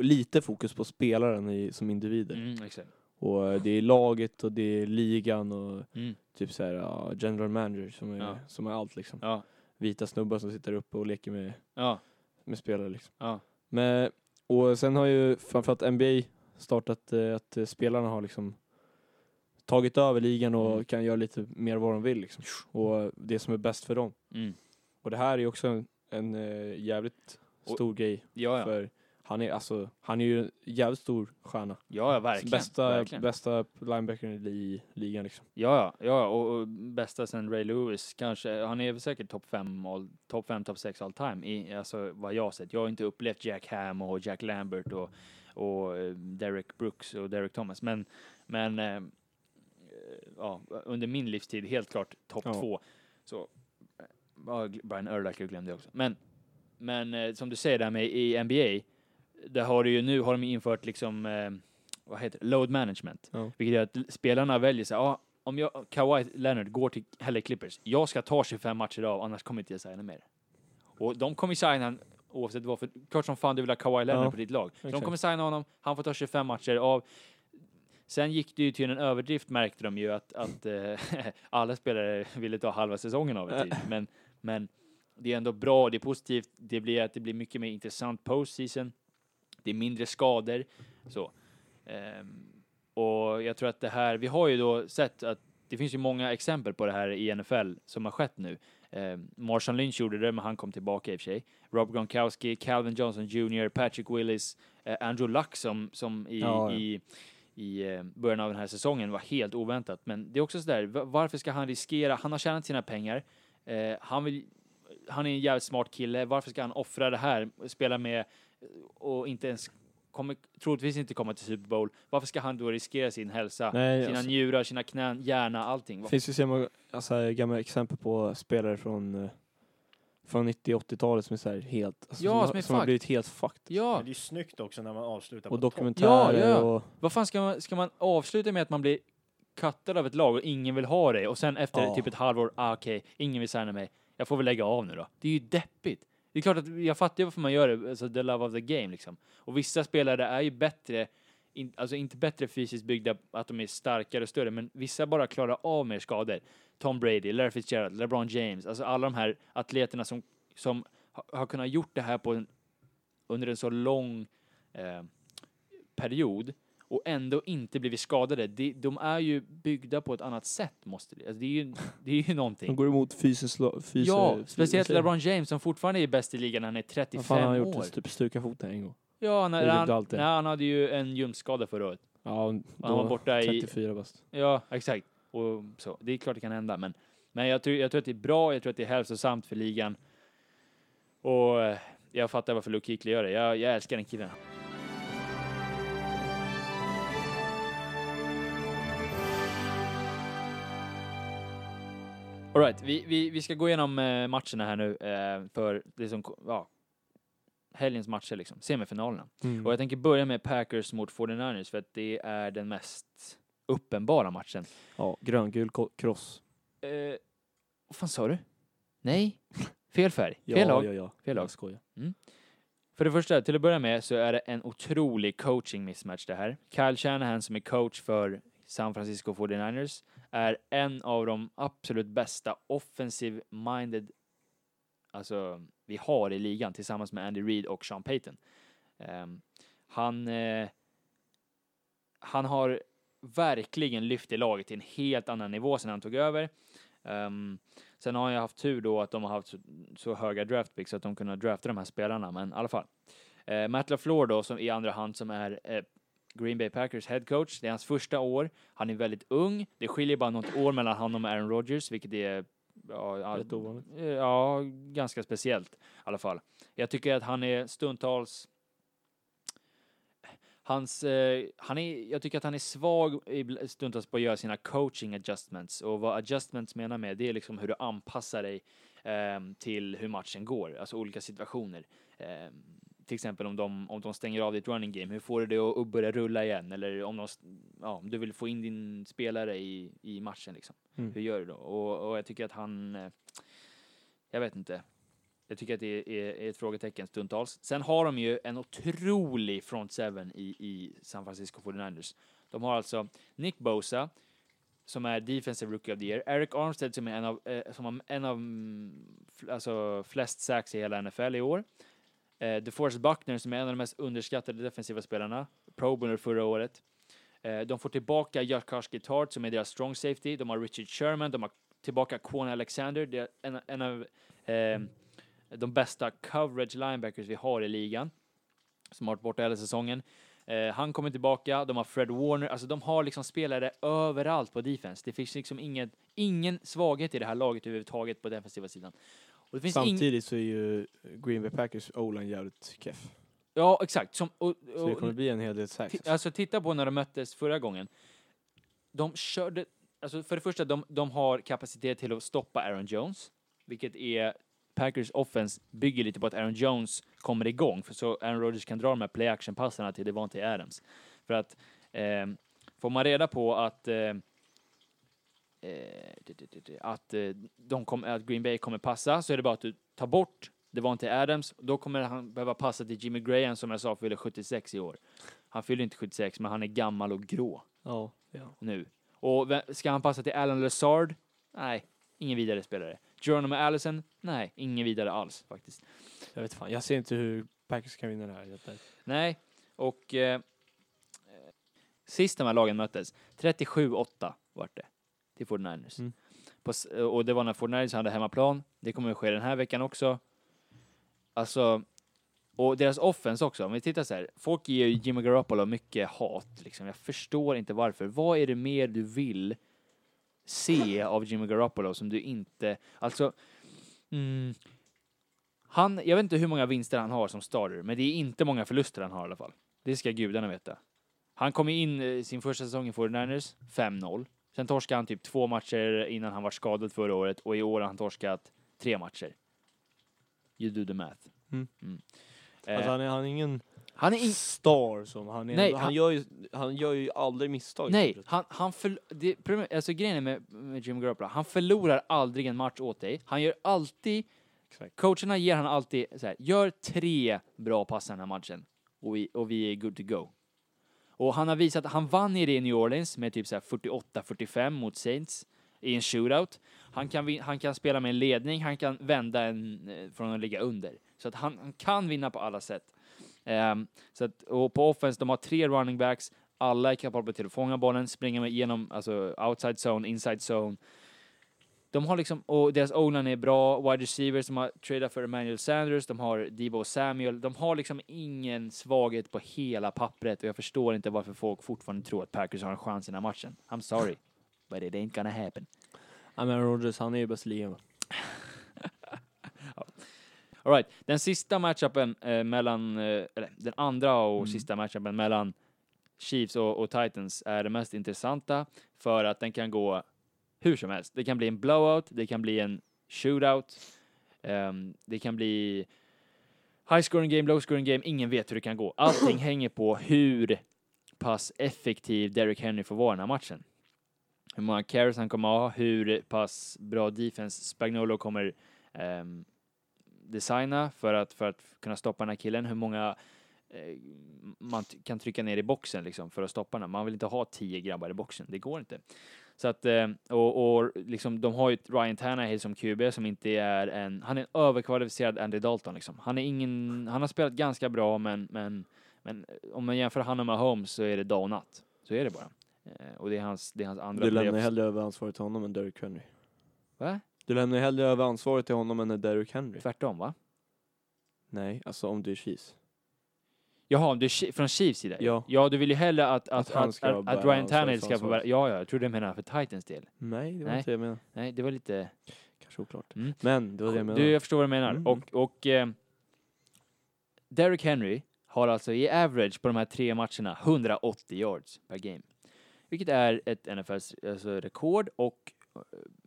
lite fokus på spelaren i, som individer. Mm, exakt. Och eh, det är laget och det är ligan och Mm. typ så här, ja, general manager som är, Ja. som är allt liksom. Ja, Vita snubbar som sitter uppe och leker med, ja, med spelare liksom. ja. Men, och sen har ju framförallt NBA startat eh, att eh, spelarna har liksom tagit över ligan och Mm. kan göra lite mer vad de vill liksom. Och det som är bäst för dem. Mm. Och det här är ju också en, en eh, jävligt Och- stor grej. Ja, ja. För han är, alltså, han är ju en jävligt stor stjärna. Ja, ja, verkligen. bästa, verkligen. bästa linebackern i ligan liksom. Ja, ja, ja, och, och bästa sen Ray Lewis kanske. Han är väl säkert topp fem, all- topp fem, topp sex all time i, alltså vad jag har sett. Jag har inte upplevt Jack Ham och Jack Lambert och, och eh, Derek Brooks och Derek Thomas, men, men eh, ja, under min livstid helt klart topp Ja. två. Så, eh, ja, Brian Urlacher glömde jag också. Men, men som du säger där med i NBA, där har du ju nu har de infört liksom, eh, vad heter det, load management. Ja. Vilket gör att spelarna väljer sig, ja, om jag, Kawhi Leonard går till LA Clippers, jag ska ta 25 matcher av, annars kommer inte jag signa mer. Och de kommer signa oavsett vad, för klart som fan du vill ha Kawhi Leonard Ja, på ditt lag. Så de exakt. kommer signa honom, han får ta 25 matcher av. Sen gick det ju till en överdrift märkte de ju att, att eh, alla spelare ville ta halva säsongen av en tid. Men, men det är ändå bra, det är positivt, det blir att det blir mycket mer intressant postseason. Det är mindre skador. Så. Ehm, och jag tror att det här, vi har ju då sett att det finns ju många exempel på det här i NFL som har skett nu. Ehm, Marshawn Lynch gjorde det, men han kom tillbaka i och för sig. Rob Gronkowski, Calvin Johnson Jr, Patrick Willis, eh, Andrew Luck som, som i, Ja, ja. i, i eh, början av den här säsongen var helt oväntat. Men det är också sådär, va- varför ska han riskera? Han har tjänat sina pengar. Eh, han, vill, han är en jävligt smart kille. Varför ska han offra det här? Spela med och inte ens kommer troligtvis inte komma till Super Bowl. Varför ska han då riskera sin hälsa? Nej, sina alltså, njurar, sina knän, hjärna, allting. det finns ju så många alltså, gamla exempel på spelare från, eh, från 90-80-talet som är så här helt, alltså, Ja, som, som är har, som har blivit helt fucked. Ja, Men det är ju snyggt också när man avslutar Och dokumentärer Ja, ja. och... vad fan ska man, ska man avsluta med att man blir cuttad av ett lag och ingen vill ha dig och sen efter Ja. typ ett halvår, ah, okej, ingen vill signa mig, jag får väl lägga av nu då. Det är ju deppigt. Det är klart att jag fattar ju varför man gör det, alltså the love of the game liksom. Och vissa spelare är ju bättre, in, alltså inte bättre fysiskt byggda, att de är starkare och större, men vissa bara klarar av mer skador. Tom Brady, Larry Fitzgerald, LeBron James, alltså alla de här atleterna som, som ha- har kunnat gjort det här på en, under en så lång eh, period och ändå inte blivit skadade. De, de är ju byggda på ett annat sätt, måste det. Alltså det, är ju, det är ju någonting. De går emot fysiskt... Fys, Ja, speciellt LeBron James som fortfarande är bäst i ligan han är Vad 35 fan har han år. gjort? Typ stukat foten en gång. Ja, när han, när han hade ju en ljumskskada förra året. Ja, då Han var borta i... 34 bast. Ja, exakt. Och så. Det är klart det kan hända, men, men jag, tror, jag tror att det är bra, jag tror att det är hälsosamt för ligan. Och eh, jag fattar varför Luke Kuechly gör det. Jag, jag älskar den killen. Alright, vi, vi, vi ska gå igenom eh, matcherna här nu eh, för det som, ja, helgens matcher liksom, semifinalerna. Mm. Och jag tänker börja med Packers mot 49ers för att det är den mest uppenbara matchen. Ja, gröngul cross. Eh, vad fan sa du? Nej, fel färg, Ja, fel lag. ja, ja. Fel lag. Jag skojar. För det första, till att börja med så är det en otrolig coaching mismatch det här. Kyle Shanahan som är coach för San Francisco 49ers är en av de absolut bästa offensive-minded alltså, vi har i ligan tillsammans med Andy Reid och Sean Payton. Um, han, eh, han har verkligen lyft i laget till en helt annan nivå sedan han tog över. Um, sen har jag haft tur då att de har haft så, så höga draft picks att de kunnat drafta de här spelarna, men i alla fall. Eh, Matt LaFleur då, som i andra hand som är eh, Green Bay Packers head coach. Det är hans första år. Han är väldigt ung. Det skiljer bara något år mellan honom och Aaron Rodgers, vilket är ja, Rätt ovanligt. eh, ja, ganska speciellt i alla fall. Jag tycker att han är stundtals Hans, eh, han är, jag tycker att han är svag stundtals på att göra sina coaching adjustments. Och vad adjustments menar med, det är liksom hur du anpassar dig ehm, till hur matchen går, alltså olika situationer. Ehm, till exempel om de, om de stänger av ditt running game, hur får du det att att börja rulla igen? Eller om, de, ja, om du vill få in din spelare i, i matchen, liksom. Mm. hur gör du då? Och, och jag tycker att han, eh, jag vet inte, jag tycker att det är, är, ett frågetecken stundtals. Sen har de ju en otrolig front seven i, i San Francisco 49ers. De har alltså Nick Bosa, som är defensive rookie of the year, Eric Armstead som är en av, eh, som har en av alltså flest sacks i hela NFL i år. Eh, DeForest Buckner som är en av de mest underskattade defensiva spelarna, Pro Bowler förra året. Eh, de får tillbaka Jakarski Tart som är deras strong safety. De har Richard Sherman, de har tillbaka Quan Alexander, det är en, en av eh, de bästa coverage linebackers vi har i ligan, som har varit borta hela säsongen. Eh, han kommer tillbaka, de har Fred Warner, alltså de har liksom spelare överallt på defense. Det finns liksom ingen, ingen svaghet i det här laget överhuvudtaget på defensiva sidan. Och Samtidigt så är ju Green Bay Packers O-line jävligt keff. Ja, exakt. Som, och, Så det och, kommer bli en hel del sacks. Alltså titta på när de möttes förra gången. De körde, alltså för det första, de, de har kapacitet till att stoppa Aaron Jones, vilket är Packers offense bygger lite på att Aaron Jones kommer igång, för så Aaron Rodgers kan dra de här play action passarna till Devontae Adams. För att eh, får man reda på att eh, eh, det- det- det- det- att, eh, de kom, att Green Bay kommer passa så är det bara att du tar bort Devontae Adams. Då kommer han behöva passa till Jimmy Graham som jag sa fyller 76 i år. Han fyller inte 76 men han är gammal och grå Ja. ja. nu. Och ska han passa till Alan Lazard? Nej, ingen vidare spelare. Geronimo Allison? Nej, ingen vidare alls faktiskt. Jag vet fan, jag ser inte hur Packers kan vinna det här. Nej, och eh, eh, sist de här lagen möttes, 37-8 vart det till 49ers. Mm. På, s- och det var när 49ers hade hemmaplan. Det kommer att ske den här veckan också. Alltså, och deras offense också. Om vi tittar så här, folk ger ju Jimmy Garoppolo mycket hat. Liksom. Jag förstår inte varför. Vad är det mer du vill se av Jimmy Garoppolo som du inte... Alltså, mm, han, jag vet inte hur många vinster han har som starter, men det är inte många förluster han har i alla fall. Det ska gudarna veta. Han kom in eh, sin första säsong i 49ers, 5-0. Sen torskade han typ två matcher innan han var skadad förra året och i år har han torskat tre matcher. You do the math. Mm. Eh, Alltså han är, han är ingen han är in... star som han är. Nej, han, han- gör ju, han gör ju aldrig misstag. Nej, han, han förl- det, alltså grejen med, med Jim Garoppolo, han förlorar aldrig en match åt dig. Han gör alltid, Exakt. coacherna ger han alltid så här, gör tre bra pass den här matchen och vi, och vi är good to go. Och han har visat, han vann i det i New Orleans med typ 48-45 mot Saints i en shootout. Han kan, han kan spela med en ledning, han kan vända en eh, från att ligga under. Så att han, han kan vinna på alla sätt. Um, så att, och på offense, de har tre running backs, alla är kapabla till att fånga bollen, springa med igenom alltså outside zone, inside zone. De har liksom, och deras o-line är bra, wide receivers, de har tradat för Emmanuel Sanders, de har Debo Samuel, de har liksom ingen svaghet på hela pappret och jag förstår inte varför folk fortfarande tror att Packers har en chans i den här matchen. I'm sorry, but it ain't gonna happen. Ja, men Rodgers, han är ju bäst i ligan. va? All right. Den sista matchupen eh, mellan, eh, eller den andra och Mm. sista matchupen mellan Chiefs och, och Titans är det mest intressanta för att den kan gå hur som helst. Det kan bli en blowout, det kan bli en shootout, ehm, det kan bli high scoring game, low scoring game, ingen vet hur det kan gå. Allting hänger på hur pass effektiv Derrick Henry får vara i den här matchen. Hur många carries han kommer ha, hur pass bra defense Spagnolo kommer ehm, designa för att, för att kunna stoppa den här killen, hur många eh, man kan trycka ner i boxen liksom för att stoppa den. Man vill inte ha tio grabbar i boxen, det går inte. Så att, eh, och, och liksom, de har ju Ryan Tannehill som QB som inte är en, han är en överkvalificerad Andy Dalton liksom. Han är ingen, han har spelat ganska bra men, men, men eh, om man jämför han och Mahomes så är det dag och natt. Så är det bara. Eh, och det är hans, det är hans andra Du lämnar hellre över ansvaret till honom än Derrick Henry. Va? Du lämnar hellre över ansvaret till honom än Derrick Henry. Tvärtom va? Nej, alltså om du är Chiefs. Jaha, du från Chiefs sida? Ja. Ja, du vill ju hellre att, att, Att att, att, att, Ryan Tannehill ska få bära... Ja, ja, jag trodde du menade för Titans del. Nej, det var Nej. inte det jag menade. Nej, det var lite... Kanske oklart. Mm. Men det var det jag menade. Du, jag förstår vad du menar. Mm. Och, och eh, Derrick Henry har alltså i average på de här tre matcherna 180 yards per game. Vilket är ett NFLs alltså, rekord och eh,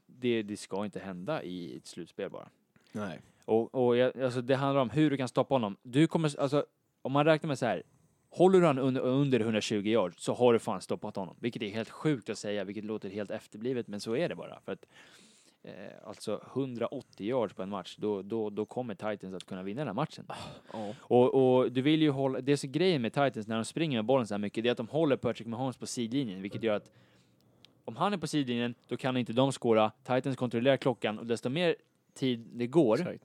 det, det ska inte hända i ett slutspel bara. Nej. Och, och jag, alltså det handlar om hur du kan stoppa honom. Du kommer, alltså, om man räknar med så här, håller du han under, under 120 yards så har du fan stoppat honom. Vilket är helt sjukt att säga, vilket låter helt efterblivet, men så är det bara. För att, eh, alltså 180 yards på en match, då, då, då kommer Titans att kunna vinna den här matchen. Ja. Och, och du vill ju hålla, det är så grejen med Titans när de springer med bollen så här mycket, det är att de håller Patrick Mahomes på sidlinjen, vilket gör att om han är på sidlinjen, då kan inte de skåra. Titans kontrollerar klockan och desto mer tid det går,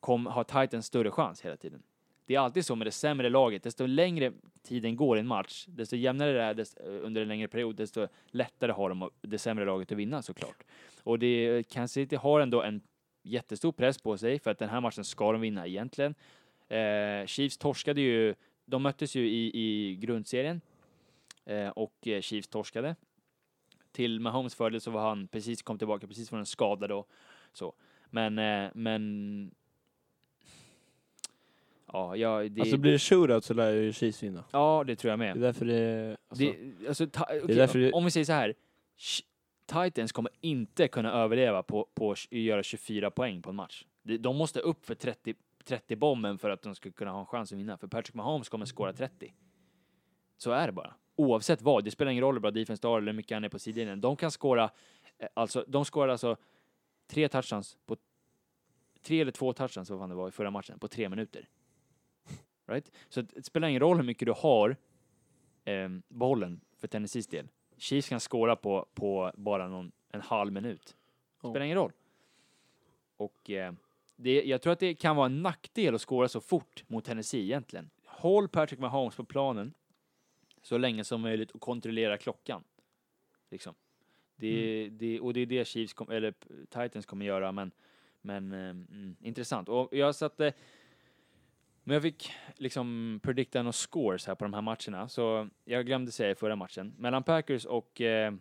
kom, har Titans större chans hela tiden. Det är alltid så med det sämre laget, desto längre tiden går i en match, desto jämnare det är desto, under en längre period, desto lättare har de det sämre laget att vinna såklart. Och det, Kansas City har ändå en jättestor press på sig för att den här matchen ska de vinna egentligen. Eh, Chiefs torskade ju, de möttes ju i, i grundserien eh, och eh, Chiefs torskade. Till Mahomes fördel så var han precis kom tillbaka precis från en skada då. Så. Men, eh, men Ja, ja, det, Alltså blir det shootout så lär ju Chiefs vinna. ja, det tror jag Det med. är därför det... Alltså, det, alltså, ta, okej, därför det- Om vi säger så här. Titans kommer inte kunna överleva på, på att göra 24 poäng på en match. De, måste upp för 30, 30 bomben för att de ska kunna ha en chans att vinna. För Patrick Mahomes kommer skåra 30. Så är det bara. Oavsett vad. Det spelar ingen roll hur bra defense har eller hur mycket han är på sidlinjen. De kan skåra, eh, alltså, de skårar alltså tre touchdowns på tre eller två touchdowns, vad fan det var i förra matchen, på tre minuter. Right? Så det spelar ingen roll hur mycket du har eh, bollen för Tennessees del. Chiefs kan skåra på, på bara någon, en halv minut. Ja. Spelar ingen roll. Och eh, det, jag tror att det kan vara en nackdel att skåra så fort mot Tennessee egentligen. Håll Patrick Mahomes på planen så länge som möjligt och kontrollera klockan. Liksom. Det, det, och det är det Chiefs, kom, eller Titans kommer göra, men, men eh, mm, intressant. Och jag satte men jag fick liksom predikta några scores här på de här matcherna, så jag glömde säga i förra matchen. Mellan Packers och eh,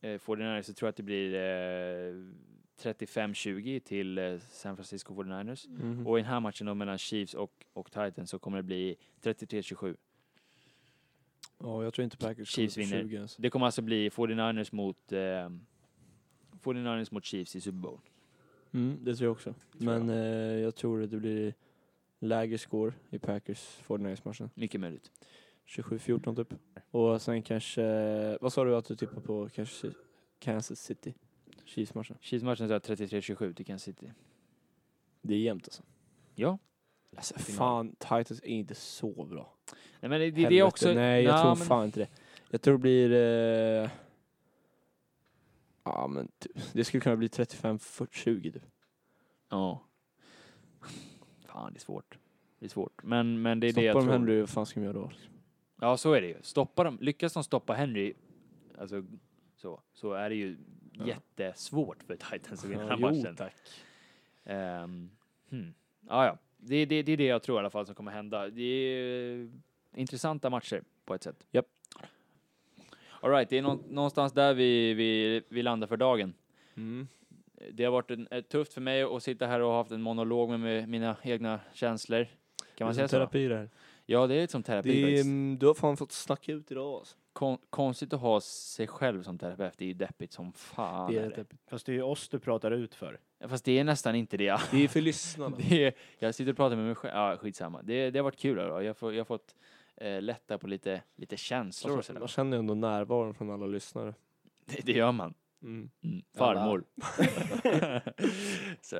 eh, 49ers så tror jag att det blir eh, 35-20 till eh, San Francisco 49ers. mhm. Och i den här matchen då mellan Chiefs och, och Titans så kommer det bli 33-27. Ja, jag tror inte Packers Chiefs vinner. 20 ens. Det kommer alltså bli 49ers mot, eh, 49ers mot Chiefs i Super Bowl. Mm, det tror jag också. Men eh, jag tror att det blir lägre score i Packers 49ers-matchen. Mycket möjligt. 27-14 typ. Och sen kanske, vad sa du att du tippar på? Kanske Kansas City? Chiefs-matchen. Chiefs-matchen sa 33-27 till Kansas City. Det är jämnt alltså. Ja. Alltså fan, Titans är inte så bra. Nej men det, det, är också... Nej, jag Nja, tror men- fan inte det. Jag tror det blir... Eh, ja men typ, det skulle kunna bli 35-20 typ. Ja. Fan, det är svårt. Det är svårt. Men, men det är det Stoppar jag de tror. Henry, vad fan ska de göra då? Ja, så är det ju. Stoppar de, lyckas de stoppa Henry, alltså så, så är det ju Ja. jättesvårt för Titans att vinna den Ja, här jo, matchen. tack. Um, hmm. ja, ja. Det, det, det är det jag tror i alla fall som kommer hända. Det är intressanta matcher på ett sätt. Japp. All right, det är nå- någonstans där vi, vi, vi landar för dagen. Mm. Det har varit en, eh, tufft för mig att sitta här och ha haft en monolog med, mina egna känslor. Kan man Det är säga så? terapi det här. Ja, det är som terapi Det är, mm, du har fan fått snacka ut idag alltså. Kon- konstigt att ha sig själv som terapeut, det är ju deppigt som fan. Det är är det. Fast det är ju oss du pratar ut för. Fast det är nästan inte det. Ja. Det är för lyssnarna. Det är, jag sitter och pratar med mig själv. Ja, skitsamma. Det, det har varit kul. Då. Jag, får, jag har fått eh, lätta på lite, lite känslor och sådär. man känner ju ändå närvaron från alla lyssnare. Det, det gör man. Mm. Mm. Farmor. Så.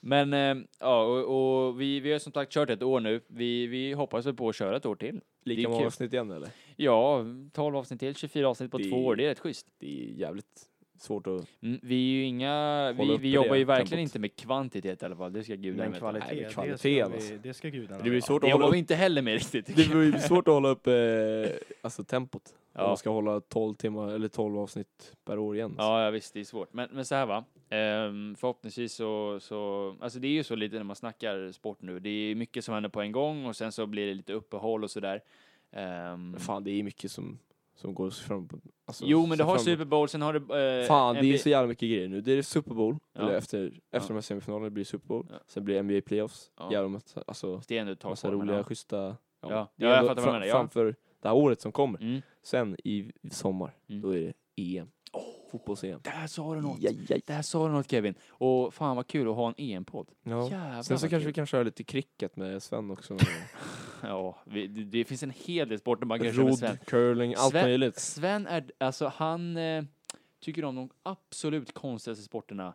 Men eh, ja, och, och vi, vi har som sagt kört ett år nu. Vi, vi hoppas väl på att köra ett år till. Lika många avsnitt igen eller? Ja, 12 avsnitt till, 24 avsnitt på Det- två år. Det är rätt schysst. Det är jävligt svårt att... Mm, vi är ju inga, vi, vi jobbar ju verkligen tempot. inte med kvantitet i alla fall. Det ska gudarna veta. kvalitet, Nej, men det, ska alltså. vi, det ska gudarna Det blir svårt Det att hålla vi upp, inte heller med riktigt. det blir svårt att hålla upp eh, alltså tempot. Om Ja. man ska hålla 12 timmar eller 12 avsnitt per år igen. alltså. Ja, ja, visst, det är svårt. Men, men så här va, ehm, förhoppningsvis så, så, alltså det är ju så lite när man snackar sport nu. Det är mycket som händer på en gång och sen så blir det lite uppehåll och sådär. Ehm, fan, det är mycket som, som går fram. Alltså, jo, men du har fram- Super Bowl, sen har du... eh, Fan, det är NBA så jävla mycket grejer nu. Det är Super Bowl, Ja. eller efter, efter Ja. de här semifinalerna blir det Super Bowl. Ja. Sen blir det NBA Playoffs. Ja. Jävla massa, alltså, Det är ändå ett massa roliga, ja. schyssta... Ja, ja, jag fattar vad du menar. Framför det här året som kommer. Mm. Sen i i sommar, Mm. då är det EM. Fotbolls-EM. Där sa du något! Ja, ja, Där sa du något Kevin. Och fan vad kul att ha en EM-podd. ja. Jävlar Sen så kanske kul. vi kan köra lite cricket med Sven också. Ja, vi, det, det finns en hel del sporter man kan köra med Sven. Curling, allt Sven- möjligt. Sven är, alltså han eh, tycker om de absolut konstigaste sporterna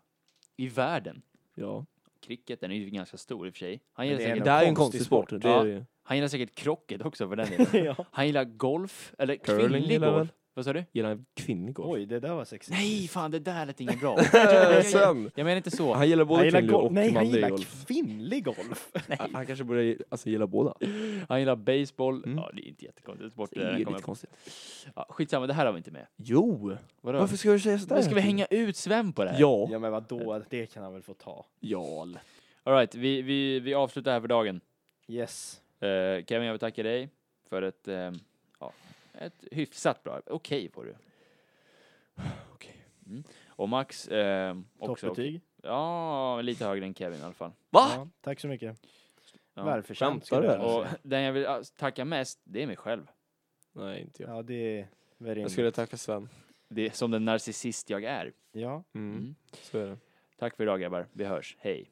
i världen. Ja. Cricket, den är ju ganska stor i och för sig. Han gillar, det är Det är en konstig sport. sport. Ja. han gillar säkert krocket också för den delen. ja. Han gillar golf, eller Curling kvinnlig golf. Vad sa du? Gillar han kvinnlig golf? Oj, det där var sexigt. Nej, fan det där lät inget bra. Sven! Jag menar inte så. Han gillar både han gillar kvinnlig golf. och Nej, han manlig gillar golf. kvinnlig golf. Han- Han kanske borde alltså, gilla båda. Han gillar baseball. Mm. Ja, det är inte jättekonstigt. Sport, Det är kommer lite konstigt. Ja, skitsamma, det här har vi inte med. Jo! Vadå? Varför ska du säga sådär? Men ska vi hänga ut Sven på det här? Ja. Ja men vadå, det kan han väl få ta. Ja. lätt. All right, vi, vi, vi avslutar här för dagen. Yes. Eh, Kevin, jag vill tacka dig för ett, eh, ja, ett hyfsat bra, okej får du. Okej. Mm. Och Max, eh, också. Toppbetyg. Ja, lite högre än Kevin i alla fall. Va? Ja, tack så mycket. Ja. Välförtjänt Och den jag vill tacka mest, det är mig själv. Nej, inte jag. Ja, det är very Jag skulle tacka Sven. Det är som den narcissist jag är. Ja. Mm. Mm. Så är det. Tack för idag grabbar, vi hörs, hej.